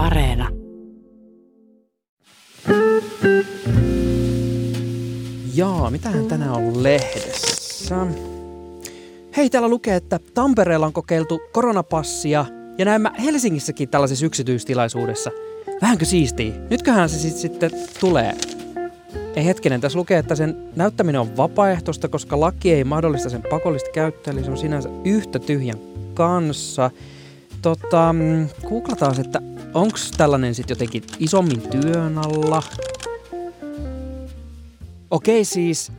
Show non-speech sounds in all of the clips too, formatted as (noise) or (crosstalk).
Areena. Jaa, mitähän tänään on lehdessä? Hei, täällä lukee, että Tampereella on kokeiltu koronapassia ja näemmä Helsingissäkin tällaisessa yksityistilaisuudessa. Vähänkö siistii? Nytköhän se sit sitten tulee. Ei hetkinen, tässä lukee, että sen näyttäminen on vapaaehtoista, koska laki ei mahdollista sen pakollista käyttöä, eli se on sinänsä yhtä tyhjän kanssa. Tota, mm, googlataan, että onko tällainen sitten jotenkin isommin työn alla. Okei, siis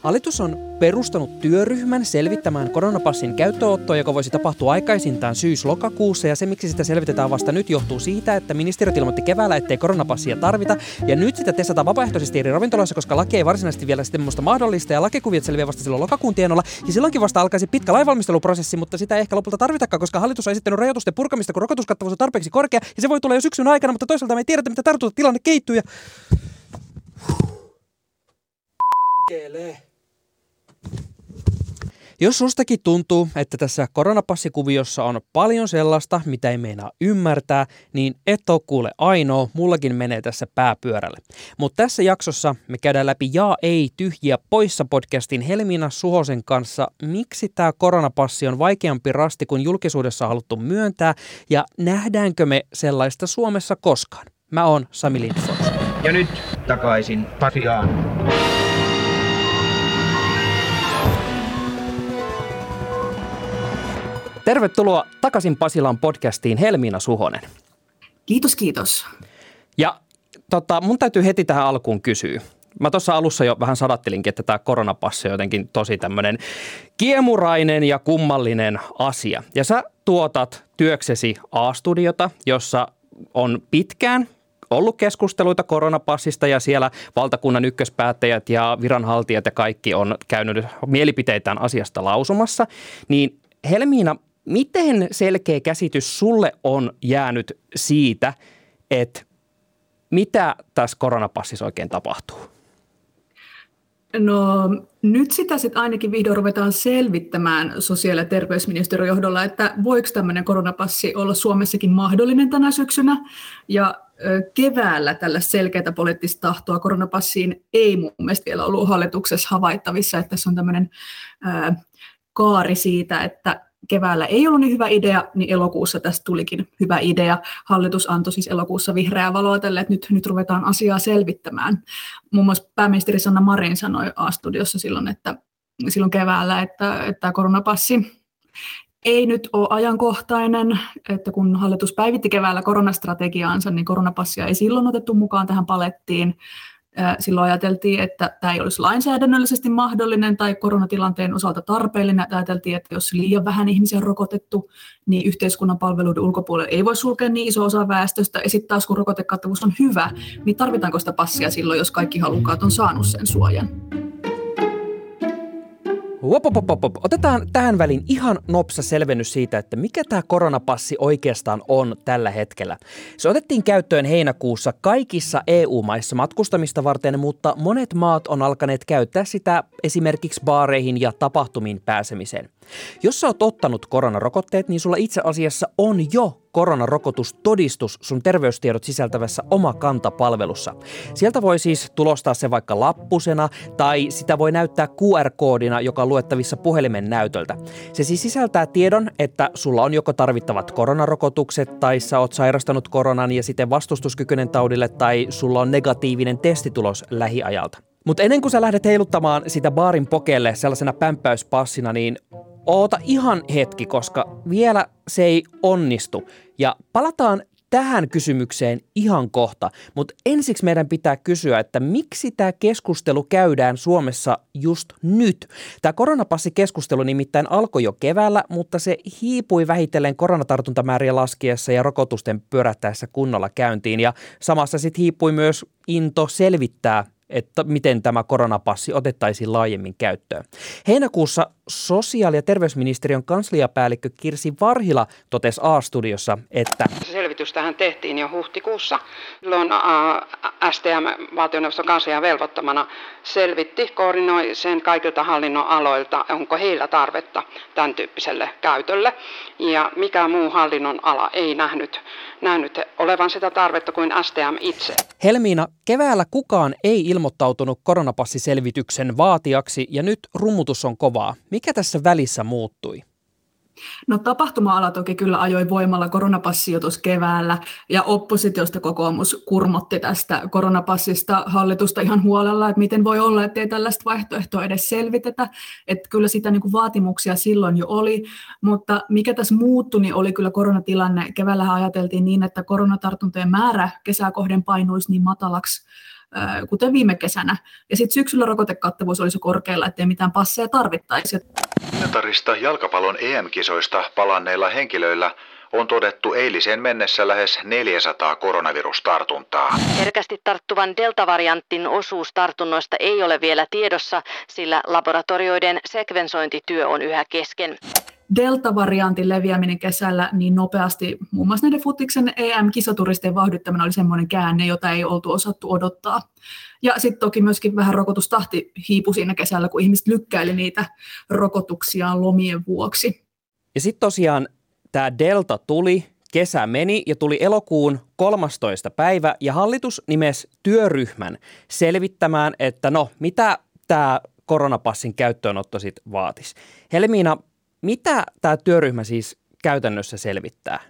Hallitus on perustanut työryhmän selvittämään koronapassin käyttöottoa, joka voisi tapahtua aikaisintaan syys-lokakuussa. Ja se, miksi sitä selvitetään vasta nyt, johtuu siitä, että ministeriöt ilmoitti keväällä, ettei koronapassia tarvita. Ja nyt sitä testataan vapaaehtoisesti eri ravintoloissa, koska laki ei varsinaisesti vielä musta mahdollista. Ja lakikuviot selviää vasta silloin lokakuun tienolla. Ja silloinkin vasta alkaisi pitkä lainvalmisteluprosessi, mutta sitä ei ehkä lopulta tarvitakaan, koska hallitus on esittänyt rajoitusten purkamista, kun rokotuskattavuus on tarpeeksi korkea. Ja se voi tulla jo syksyn aikana, mutta toisaalta me ei tiedetä, mitä tartuntatilanne keittyy. Ja... Kelee. Jos sustakin tuntuu, että tässä koronapassikuviossa on paljon sellaista, mitä ei meinaa ymmärtää, niin et ole kuule ainoa, mullakin menee tässä pääpyörälle. Mutta tässä jaksossa me käydään läpi Ja ei tyhjiä poissa podcastin Helmiina Suhosen kanssa, miksi tämä koronapassi on vaikeampi rasti kuin julkisuudessa on haluttu myöntää ja nähdäänkö me sellaista Suomessa koskaan. Mä oon Sami Lindfors. Ja nyt takaisin Pasiaan. Tervetuloa takaisin Pasilan podcastiin Helmiina Suhonen. Kiitos, kiitos. Ja tota, mun täytyy heti tähän alkuun kysyä. Mä tuossa alussa jo vähän sadattelinkin, että tämä koronapassi on jotenkin tosi tämmöinen kiemurainen ja kummallinen asia. Ja sä tuotat työksesi A-studiota, jossa on pitkään ollut keskusteluita koronapassista ja siellä valtakunnan ykköspäättäjät ja viranhaltijat ja kaikki on käynyt mielipiteitään asiasta lausumassa. Niin Helmiina, Miten selkeä käsitys sulle on jäänyt siitä, että mitä tässä koronapassissa oikein tapahtuu? No nyt sitä sitten ainakin vihdoin ruvetaan selvittämään sosiaali- ja terveysministeriön johdolla, että voiko tämmöinen koronapassi olla Suomessakin mahdollinen tänä syksynä. Ja keväällä tällä selkeää poliittista tahtoa koronapassiin ei mun mielestä vielä ollut hallituksessa havaittavissa, että tässä on tämmöinen kaari siitä, että keväällä ei ollut niin hyvä idea, niin elokuussa tästä tulikin hyvä idea. Hallitus antoi siis elokuussa vihreää valoa tälle, että nyt, nyt ruvetaan asiaa selvittämään. Muun muassa pääministeri Sanna Marin sanoi A-studiossa silloin, että silloin keväällä, että, että koronapassi ei nyt ole ajankohtainen, että kun hallitus päivitti keväällä koronastrategiaansa, niin koronapassia ei silloin otettu mukaan tähän palettiin. Silloin ajateltiin, että tämä ei olisi lainsäädännöllisesti mahdollinen tai koronatilanteen osalta tarpeellinen. Ajateltiin, että jos liian vähän ihmisiä on rokotettu, niin yhteiskunnan palveluiden ulkopuolelle ei voi sulkea niin iso osa väestöstä. Ja sitten taas kun rokotekattavuus on hyvä, niin tarvitaanko sitä passia silloin, jos kaikki halukkaat on saanut sen suojan? Wop, Otetaan tähän väliin ihan nopsa selvennys siitä, että mikä tämä koronapassi oikeastaan on tällä hetkellä. Se otettiin käyttöön heinäkuussa kaikissa EU-maissa matkustamista varten, mutta monet maat on alkaneet käyttää sitä esimerkiksi baareihin ja tapahtumiin pääsemiseen. Jos sä oot ottanut koronarokotteet, niin sulla itse asiassa on jo koronarokotustodistus sun terveystiedot sisältävässä oma kantapalvelussa. Sieltä voi siis tulostaa se vaikka lappusena tai sitä voi näyttää QR-koodina, joka on luettavissa puhelimen näytöltä. Se siis sisältää tiedon, että sulla on joko tarvittavat koronarokotukset tai sä oot sairastanut koronan ja siten vastustuskykyinen taudille tai sulla on negatiivinen testitulos lähiajalta. Mutta ennen kuin sä lähdet heiluttamaan sitä baarin pokelle sellaisena pämppäyspassina, niin oota ihan hetki, koska vielä se ei onnistu. Ja palataan tähän kysymykseen ihan kohta, mutta ensiksi meidän pitää kysyä, että miksi tämä keskustelu käydään Suomessa just nyt? Tämä koronapassikeskustelu nimittäin alkoi jo keväällä, mutta se hiipui vähitellen koronatartuntamääriä laskiessa ja rokotusten pyörättäessä kunnolla käyntiin ja samassa sitten hiipui myös into selvittää että miten tämä koronapassi otettaisiin laajemmin käyttöön. Heinäkuussa sosiaali- ja terveysministeriön kansliapäällikkö Kirsi Varhila totesi A-studiossa, että selvitys tähän tehtiin jo huhtikuussa. Silloin STM valtioneuvoston kanslian velvoittamana selvitti, koordinoi sen kaikilta hallinnon aloilta, onko heillä tarvetta tämän tyyppiselle käytölle. Ja mikä muu hallinnon ala ei nähnyt, nähnyt olevan sitä tarvetta kuin STM itse. Helmiina, keväällä kukaan ei ilmoittautunut koronapassiselvityksen vaatijaksi ja nyt rummutus on kovaa. Mikä tässä välissä muuttui? No tapahtuma-ala toki kyllä ajoi voimalla koronapassijoitus keväällä ja oppositiosta kokoomus kurmotti tästä koronapassista hallitusta ihan huolella, että miten voi olla, että ei tällaista vaihtoehtoa edes selvitetä. Että kyllä sitä niin kuin vaatimuksia silloin jo oli, mutta mikä tässä muuttui, niin oli kyllä koronatilanne. Keväällä ajateltiin niin, että koronatartuntojen määrä kesää kohden painuisi niin matalaksi, kuten viime kesänä. Ja sitten syksyllä rokotekattavuus olisi korkealla, ettei mitään passeja tarvittaisi. Kommentarista jalkapallon EM-kisoista palanneilla henkilöillä on todettu eiliseen mennessä lähes 400 koronavirustartuntaa. Herkästi tarttuvan deltavariantin osuus tartunnoista ei ole vielä tiedossa, sillä laboratorioiden sekvensointityö on yhä kesken. Delta-variantin leviäminen kesällä niin nopeasti, muun muassa näiden futiksen EM-kisaturistien vauhdittaminen oli semmoinen käänne, jota ei oltu osattu odottaa. Ja sitten toki myöskin vähän rokotustahti hiipui siinä kesällä, kun ihmiset lykkäili niitä rokotuksiaan lomien vuoksi. Ja sitten tosiaan tämä Delta tuli, kesä meni ja tuli elokuun 13. päivä ja hallitus nimesi työryhmän selvittämään, että no mitä tämä koronapassin käyttöönotto sitten vaatisi. Helmiina, mitä tämä työryhmä siis käytännössä selvittää?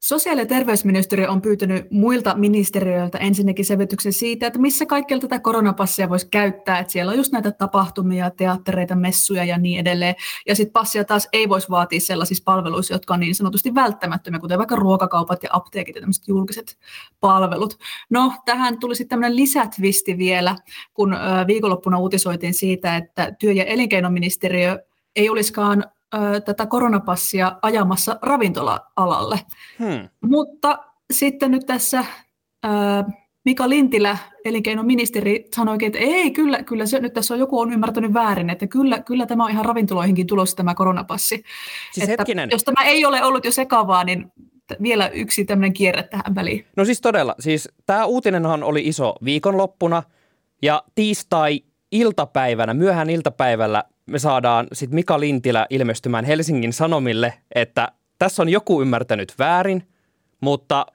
Sosiaali- ja terveysministeriö on pyytänyt muilta ministeriöiltä ensinnäkin selvityksen siitä, että missä kaikkialla tätä koronapassia voisi käyttää. Että siellä on just näitä tapahtumia, teattereita, messuja ja niin edelleen. Ja sitten passia taas ei voisi vaatia sellaisissa palveluissa, jotka on niin sanotusti välttämättömiä, kuten vaikka ruokakaupat ja apteekit ja tämmöiset julkiset palvelut. No, tähän tuli sitten tämmöinen lisätvisti vielä, kun viikonloppuna uutisoitiin siitä, että työ- ja elinkeinoministeriö ei olisikaan tätä koronapassia ajamassa ravintola-alalle. Hmm. Mutta sitten nyt tässä Mika Lintilä, elinkeinoministeri, sanoikin, että ei, kyllä, kyllä se, nyt tässä on joku on ymmärtänyt väärin, että kyllä, kyllä tämä on ihan ravintoloihinkin tulossa tämä koronapassi. Siis että jos tämä ei ole ollut jo sekavaa, niin vielä yksi tämmöinen kierre tähän väliin. No siis todella, siis tämä uutinenhan oli iso viikonloppuna ja tiistai iltapäivänä, myöhään iltapäivällä me saadaan sitten Mika Lintilä ilmestymään Helsingin Sanomille, että tässä on joku ymmärtänyt väärin, mutta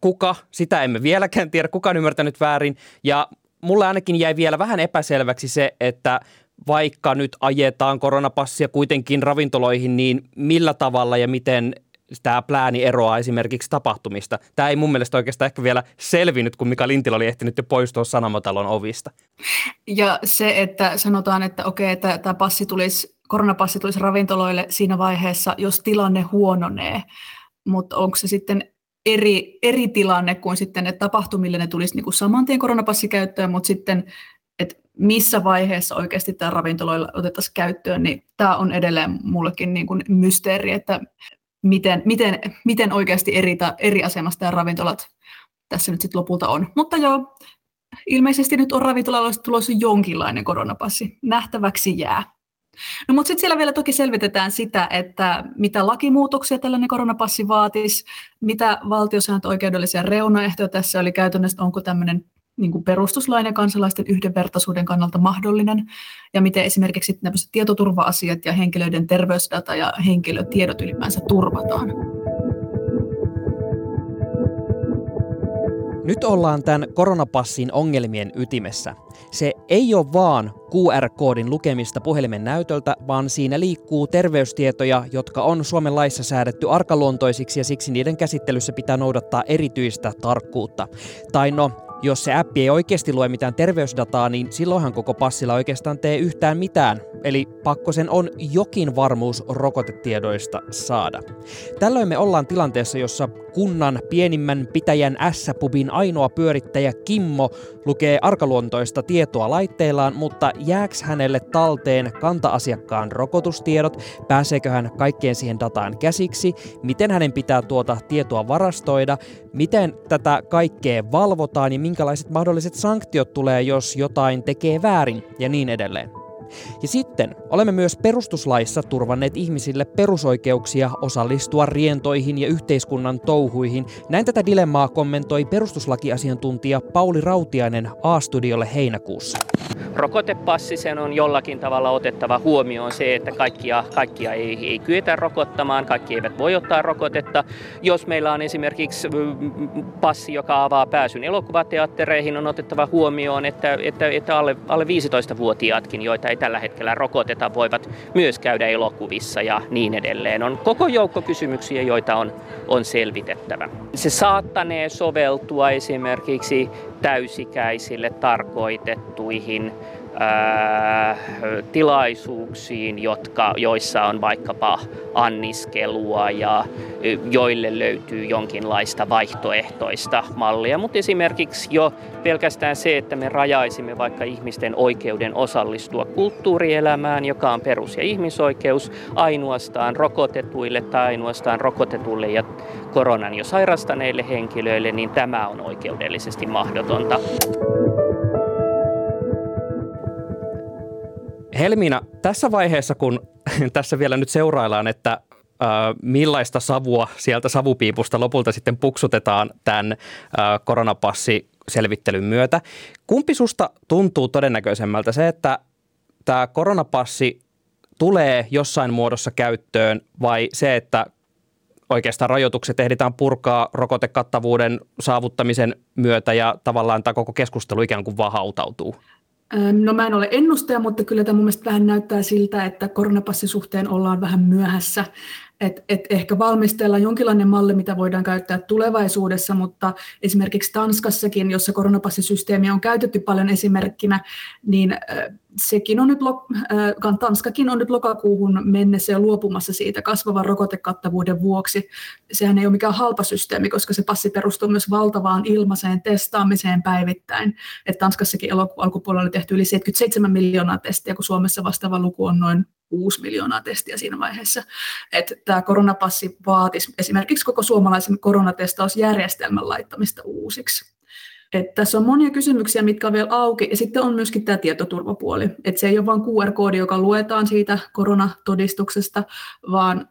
kuka, sitä emme vieläkään tiedä, kuka on ymmärtänyt väärin. Ja mulle ainakin jäi vielä vähän epäselväksi se, että vaikka nyt ajetaan koronapassia kuitenkin ravintoloihin, niin millä tavalla ja miten tämä plääni eroaa esimerkiksi tapahtumista. Tämä ei mun mielestä oikeastaan ehkä vielä selvinnyt, kun Mika Lintilä oli ehtinyt jo poistua Sanomatalon ovista. Ja se, että sanotaan, että okei, että tämä passi tulisi, koronapassi tulisi ravintoloille siinä vaiheessa, jos tilanne huononee, mutta onko se sitten eri, eri tilanne kuin sitten, että tapahtumille ne tulisi niin saman tien koronapassi käyttöön, mutta sitten että missä vaiheessa oikeasti tämä ravintoloilla otettaisiin käyttöön, niin tämä on edelleen mullekin niin kuin mysteeri, että miten, miten, miten oikeasti eri, eri asemasta ja ravintolat tässä nyt sitten lopulta on. Mutta joo, ilmeisesti nyt on ravintolalla tulossa jonkinlainen koronapassi. Nähtäväksi jää. No, mutta sitten siellä vielä toki selvitetään sitä, että mitä lakimuutoksia tällainen koronapassi vaatisi, mitä valtiosääntöoikeudellisia reunaehtoja tässä oli käytännössä, onko tämmöinen niin kuin perustuslain ja kansalaisten yhdenvertaisuuden kannalta mahdollinen, ja miten esimerkiksi tietoturva-asiat ja henkilöiden terveysdata ja henkilötiedot ylipäänsä turvataan. Nyt ollaan tämän koronapassin ongelmien ytimessä. Se ei ole vaan QR-koodin lukemista puhelimen näytöltä, vaan siinä liikkuu terveystietoja, jotka on Suomen laissa säädetty arkaluontoisiksi ja siksi niiden käsittelyssä pitää noudattaa erityistä tarkkuutta. Tai no, jos se appi ei oikeasti lue mitään terveysdataa, niin silloinhan koko passilla oikeastaan tee yhtään mitään. Eli pakko sen on jokin varmuus rokotetiedoista saada. Tällöin me ollaan tilanteessa, jossa kunnan pienimmän pitäjän S-pubin ainoa pyörittäjä Kimmo lukee arkaluontoista tietoa laitteillaan, mutta jääks hänelle talteen kanta-asiakkaan rokotustiedot, pääseekö hän kaikkeen siihen dataan käsiksi, miten hänen pitää tuota tietoa varastoida, miten tätä kaikkea valvotaan? Ja minkälaiset mahdolliset sanktiot tulee, jos jotain tekee väärin? Ja niin edelleen. Ja sitten olemme myös perustuslaissa turvanneet ihmisille perusoikeuksia osallistua rientoihin ja yhteiskunnan touhuihin. Näin tätä dilemmaa kommentoi perustuslakiasiantuntija Pauli Rautiainen A-studiolle heinäkuussa. Rokotepassi sen on jollakin tavalla otettava huomioon se, että kaikkia, kaikkia ei, ei kyetä rokottamaan, kaikki eivät voi ottaa rokotetta. Jos meillä on esimerkiksi passi, joka avaa pääsyn elokuvateattereihin, on otettava huomioon, että, että, että alle, alle 15-vuotiaatkin, joita ei tällä hetkellä rokoteta, voivat myös käydä elokuvissa ja niin edelleen. On koko joukko kysymyksiä, joita on, on selvitettävä. Se saattanee soveltua esimerkiksi täysikäisille tarkoitettuihin ää, tilaisuuksiin, jotka, joissa on vaikkapa anniskelua ja joille löytyy jonkinlaista vaihtoehtoista mallia. Mutta esimerkiksi jo pelkästään se, että me rajaisimme vaikka ihmisten oikeuden osallistua kulttuurielämään, joka on perus- ja ihmisoikeus, ainoastaan rokotetuille tai ainoastaan rokotetuille ja koronan jo sairastaneille henkilöille, niin tämä on oikeudellisesti mahdotonta. Helmiina, tässä vaiheessa, kun (laughs) tässä vielä nyt seuraillaan, että äh, millaista savua sieltä savupiipusta lopulta sitten puksutetaan tämän äh, koronapassiselvittelyn myötä. Kumpi susta tuntuu todennäköisemmältä se, että tämä koronapassi tulee jossain muodossa käyttöön vai se, että oikeastaan rajoitukset ehditään purkaa rokotekattavuuden saavuttamisen myötä ja tavallaan tämä koko keskustelu ikään kuin vaan hautautuu? No mä en ole ennustaja, mutta kyllä tämä mun mielestä vähän näyttää siltä, että koronapassin suhteen ollaan vähän myöhässä. Et, et ehkä valmistellaan jonkinlainen malli, mitä voidaan käyttää tulevaisuudessa, mutta esimerkiksi Tanskassakin, jossa koronapassisysteemiä on käytetty paljon esimerkkinä, niin sekin on nyt, Tanskakin on nyt lokakuuhun mennessä ja luopumassa siitä kasvavan rokotekattavuuden vuoksi. Sehän ei ole mikään halpa systeemi, koska se passi perustuu myös valtavaan ilmaiseen testaamiseen päivittäin. Et Tanskassakin elokuun alkupuolella oli tehty yli 77 miljoonaa testiä, kun Suomessa vastaava luku on noin 6 miljoonaa testiä siinä vaiheessa. Että tämä koronapassi vaatisi esimerkiksi koko suomalaisen koronatestausjärjestelmän laittamista uusiksi. Et tässä on monia kysymyksiä, mitkä on vielä auki, ja sitten on myöskin tämä tietoturvapuoli. Et se ei ole vain QR-koodi, joka luetaan siitä koronatodistuksesta, vaan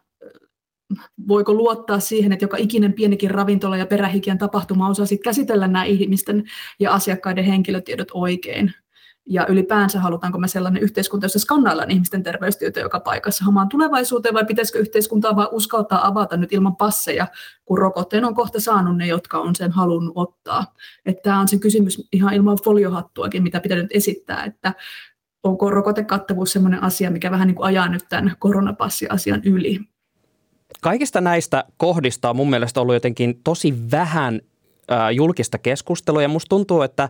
voiko luottaa siihen, että joka ikinen pienikin ravintola ja perähikiän tapahtuma osaa käsitellä nämä ihmisten ja asiakkaiden henkilötiedot oikein ja ylipäänsä halutaanko me sellainen yhteiskunta, jossa skannaillaan ihmisten terveystyötä joka paikassa hamaan tulevaisuuteen, vai pitäisikö yhteiskuntaa vaan uskaltaa avata nyt ilman passeja, kun rokotteen on kohta saanut ne, jotka on sen halunnut ottaa. Että tämä on se kysymys ihan ilman foliohattuakin, mitä pitää nyt esittää, että onko rokotekattavuus sellainen asia, mikä vähän niin kuin ajaa nyt tämän koronapassiasian yli. Kaikista näistä kohdista on mun mielestä ollut jotenkin tosi vähän julkista keskustelua ja musta tuntuu, että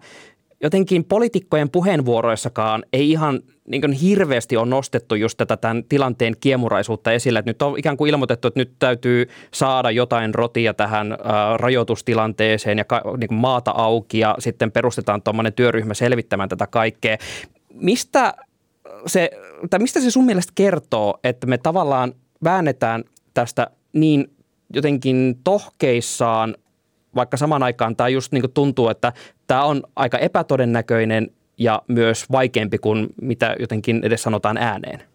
jotenkin poliitikkojen puheenvuoroissakaan ei ihan niin hirveästi on nostettu just tätä tämän tilanteen kiemuraisuutta esille. Että nyt on ikään kuin ilmoitettu, että nyt täytyy saada jotain rotia tähän ä, rajoitustilanteeseen ja ka, niin kuin maata auki ja sitten perustetaan tuommoinen työryhmä selvittämään tätä kaikkea. Mistä se, tai mistä se sun mielestä kertoo, että me tavallaan väännetään tästä niin jotenkin tohkeissaan vaikka samaan aikaan tämä just niin kuin tuntuu, että tämä on aika epätodennäköinen ja myös vaikeampi kuin mitä jotenkin edes sanotaan ääneen.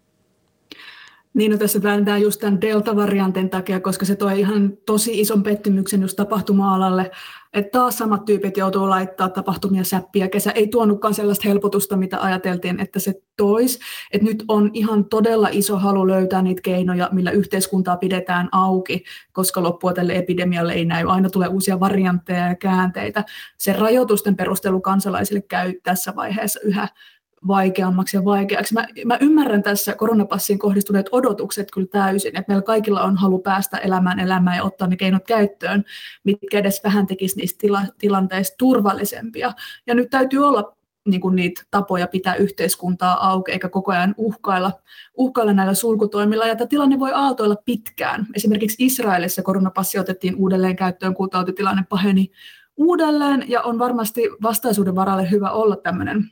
Niin, no tässä väännetään just tämän delta-variantin takia, koska se toi ihan tosi ison pettymyksen just tapahtuma-alalle, että taas samat tyypit joutuu laittaa tapahtumia säppiä. Kesä ei tuonutkaan sellaista helpotusta, mitä ajateltiin, että se tois. Että nyt on ihan todella iso halu löytää niitä keinoja, millä yhteiskuntaa pidetään auki, koska loppua tälle epidemialle ei näy. Aina tulee uusia variantteja ja käänteitä. Se rajoitusten perustelu kansalaisille käy tässä vaiheessa yhä vaikeammaksi ja vaikeaksi. Mä, mä ymmärrän tässä koronapassiin kohdistuneet odotukset kyllä täysin, että meillä kaikilla on halu päästä elämään elämään ja ottaa ne keinot käyttöön, mitkä edes vähän tekisi niistä tila, tilanteista turvallisempia. Ja nyt täytyy olla niin kuin niitä tapoja pitää yhteiskuntaa auki, eikä koko ajan uhkailla, uhkailla näillä sulkutoimilla. Ja tämä tilanne voi aaltoilla pitkään. Esimerkiksi Israelissa koronapassi otettiin uudelleen käyttöön, kun tautitilanne paheni uudelleen, ja on varmasti vastaisuuden varalle hyvä olla tämmöinen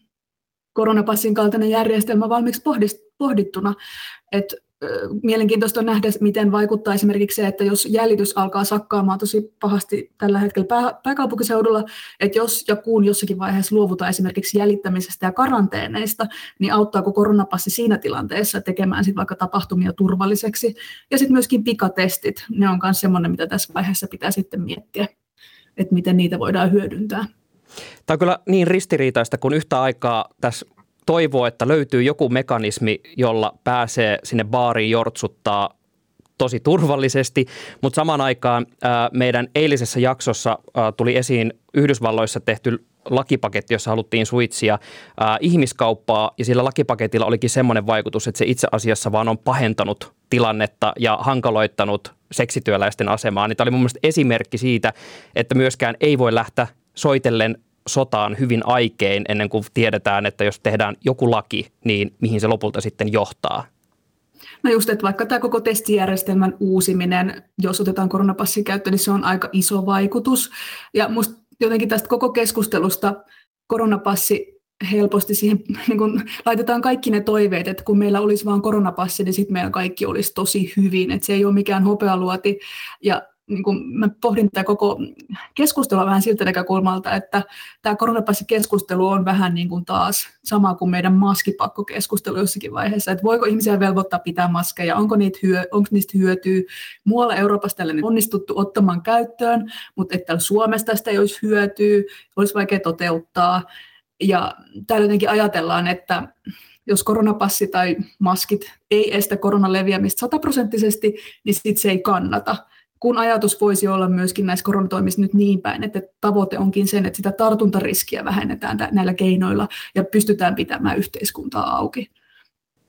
koronapassin kaltainen järjestelmä valmiiksi pohdittuna. Et Mielenkiintoista on nähdä, miten vaikuttaa esimerkiksi se, että jos jäljitys alkaa sakkaamaan tosi pahasti tällä hetkellä pää, pääkaupunkiseudulla, että jos ja kun jossakin vaiheessa luovutaan esimerkiksi jäljittämisestä ja karanteeneista, niin auttaako koronapassi siinä tilanteessa tekemään sit vaikka tapahtumia turvalliseksi. Ja sitten myöskin pikatestit, ne on myös semmoinen, mitä tässä vaiheessa pitää sitten miettiä, että miten niitä voidaan hyödyntää. Tämä on kyllä niin ristiriitaista, kun yhtä aikaa tässä toivoo, että löytyy joku mekanismi, jolla pääsee sinne baariin jortsuttaa tosi turvallisesti, mutta samaan aikaan meidän eilisessä jaksossa tuli esiin Yhdysvalloissa tehty lakipaketti, jossa haluttiin suitsia ihmiskauppaa, ja sillä lakipaketilla olikin semmoinen vaikutus, että se itse asiassa vaan on pahentanut tilannetta ja hankaloittanut seksityöläisten asemaa. Niin tämä oli mun mielestä esimerkki siitä, että myöskään ei voi lähteä soitellen sotaan hyvin aikein ennen kuin tiedetään, että jos tehdään joku laki, niin mihin se lopulta sitten johtaa. No just, että vaikka tämä koko testijärjestelmän uusiminen, jos otetaan koronapassi käyttöön, niin se on aika iso vaikutus. Ja musta jotenkin tästä koko keskustelusta koronapassi helposti siihen, (laughs) niin kun laitetaan kaikki ne toiveet, että kun meillä olisi vain koronapassi, niin sitten meillä kaikki olisi tosi hyvin, että se ei ole mikään hopealuoti. Ja niin kuin mä pohdin tätä koko keskustelua vähän siltä näkökulmalta, että tämä koronapassikeskustelu on vähän niin kuin taas sama kuin meidän maskipakkokeskustelu jossakin vaiheessa, että voiko ihmisiä velvoittaa pitää maskeja, onko, niitä hyö, onko niistä hyötyä. Muualla Euroopassa tällainen onnistuttu ottamaan käyttöön, mutta että Suomessa tästä ei olisi hyötyä, olisi vaikea toteuttaa. Ja täällä jotenkin ajatellaan, että jos koronapassi tai maskit ei estä koronan leviämistä sataprosenttisesti, niin sit se ei kannata kun ajatus voisi olla myöskin näissä koronatoimissa nyt niin päin, että tavoite onkin sen, että sitä tartuntariskiä vähennetään näillä keinoilla ja pystytään pitämään yhteiskuntaa auki.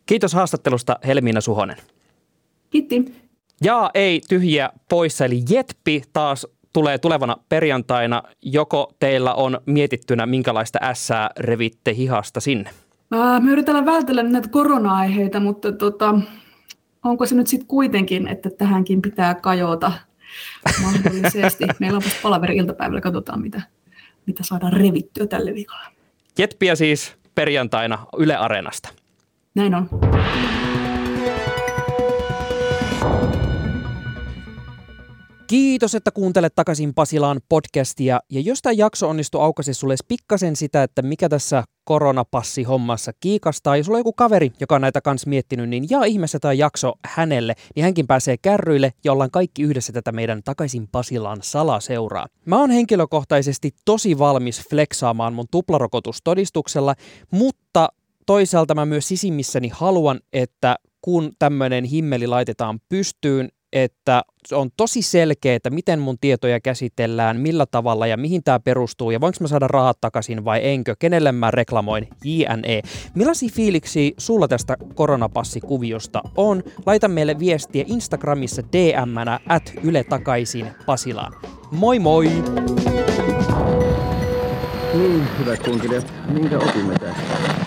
Kiitos haastattelusta Helmiina Suhonen. Kiitti. Ja ei tyhjiä poissa, eli Jetpi taas tulee tulevana perjantaina. Joko teillä on mietittynä, minkälaista ässää revitte hihasta sinne? me yritetään vältellä näitä korona-aiheita, mutta tota, onko se nyt sitten kuitenkin, että tähänkin pitää kajota mahdollisesti. (laughs) Meillä on vasta palaveri iltapäivällä, katsotaan mitä, mitä saadaan revittyä tälle viikolla. Jetpiä siis perjantaina Yle Areenasta. Näin on. Kiitos, että kuuntelet takaisin Pasilaan podcastia. Ja jos tämä jakso onnistuu aukaisi sulle pikkasen sitä, että mikä tässä koronapassi-hommassa kiikastaa, ja sulla on joku kaveri, joka on näitä kans miettinyt, niin jaa ihmeessä tämä jakso hänelle, niin hänkin pääsee kärryille ja ollaan kaikki yhdessä tätä meidän takaisin Pasilaan salaseuraa. Mä oon henkilökohtaisesti tosi valmis flexaamaan mun tuplarokotustodistuksella, mutta toisaalta mä myös sisimmissäni haluan, että kun tämmöinen himmeli laitetaan pystyyn, että on tosi selkeä, että miten mun tietoja käsitellään, millä tavalla ja mihin tämä perustuu ja voinko mä saada rahat takaisin vai enkö, kenelle mä reklamoin, jne. Millaisia fiiliksi sulla tästä koronapassikuviosta on? Laita meille viestiä Instagramissa DM-nä at Yle takaisin Pasilaan. Moi moi! Niin, hyvät kunkilijat, minkä opimme tästä?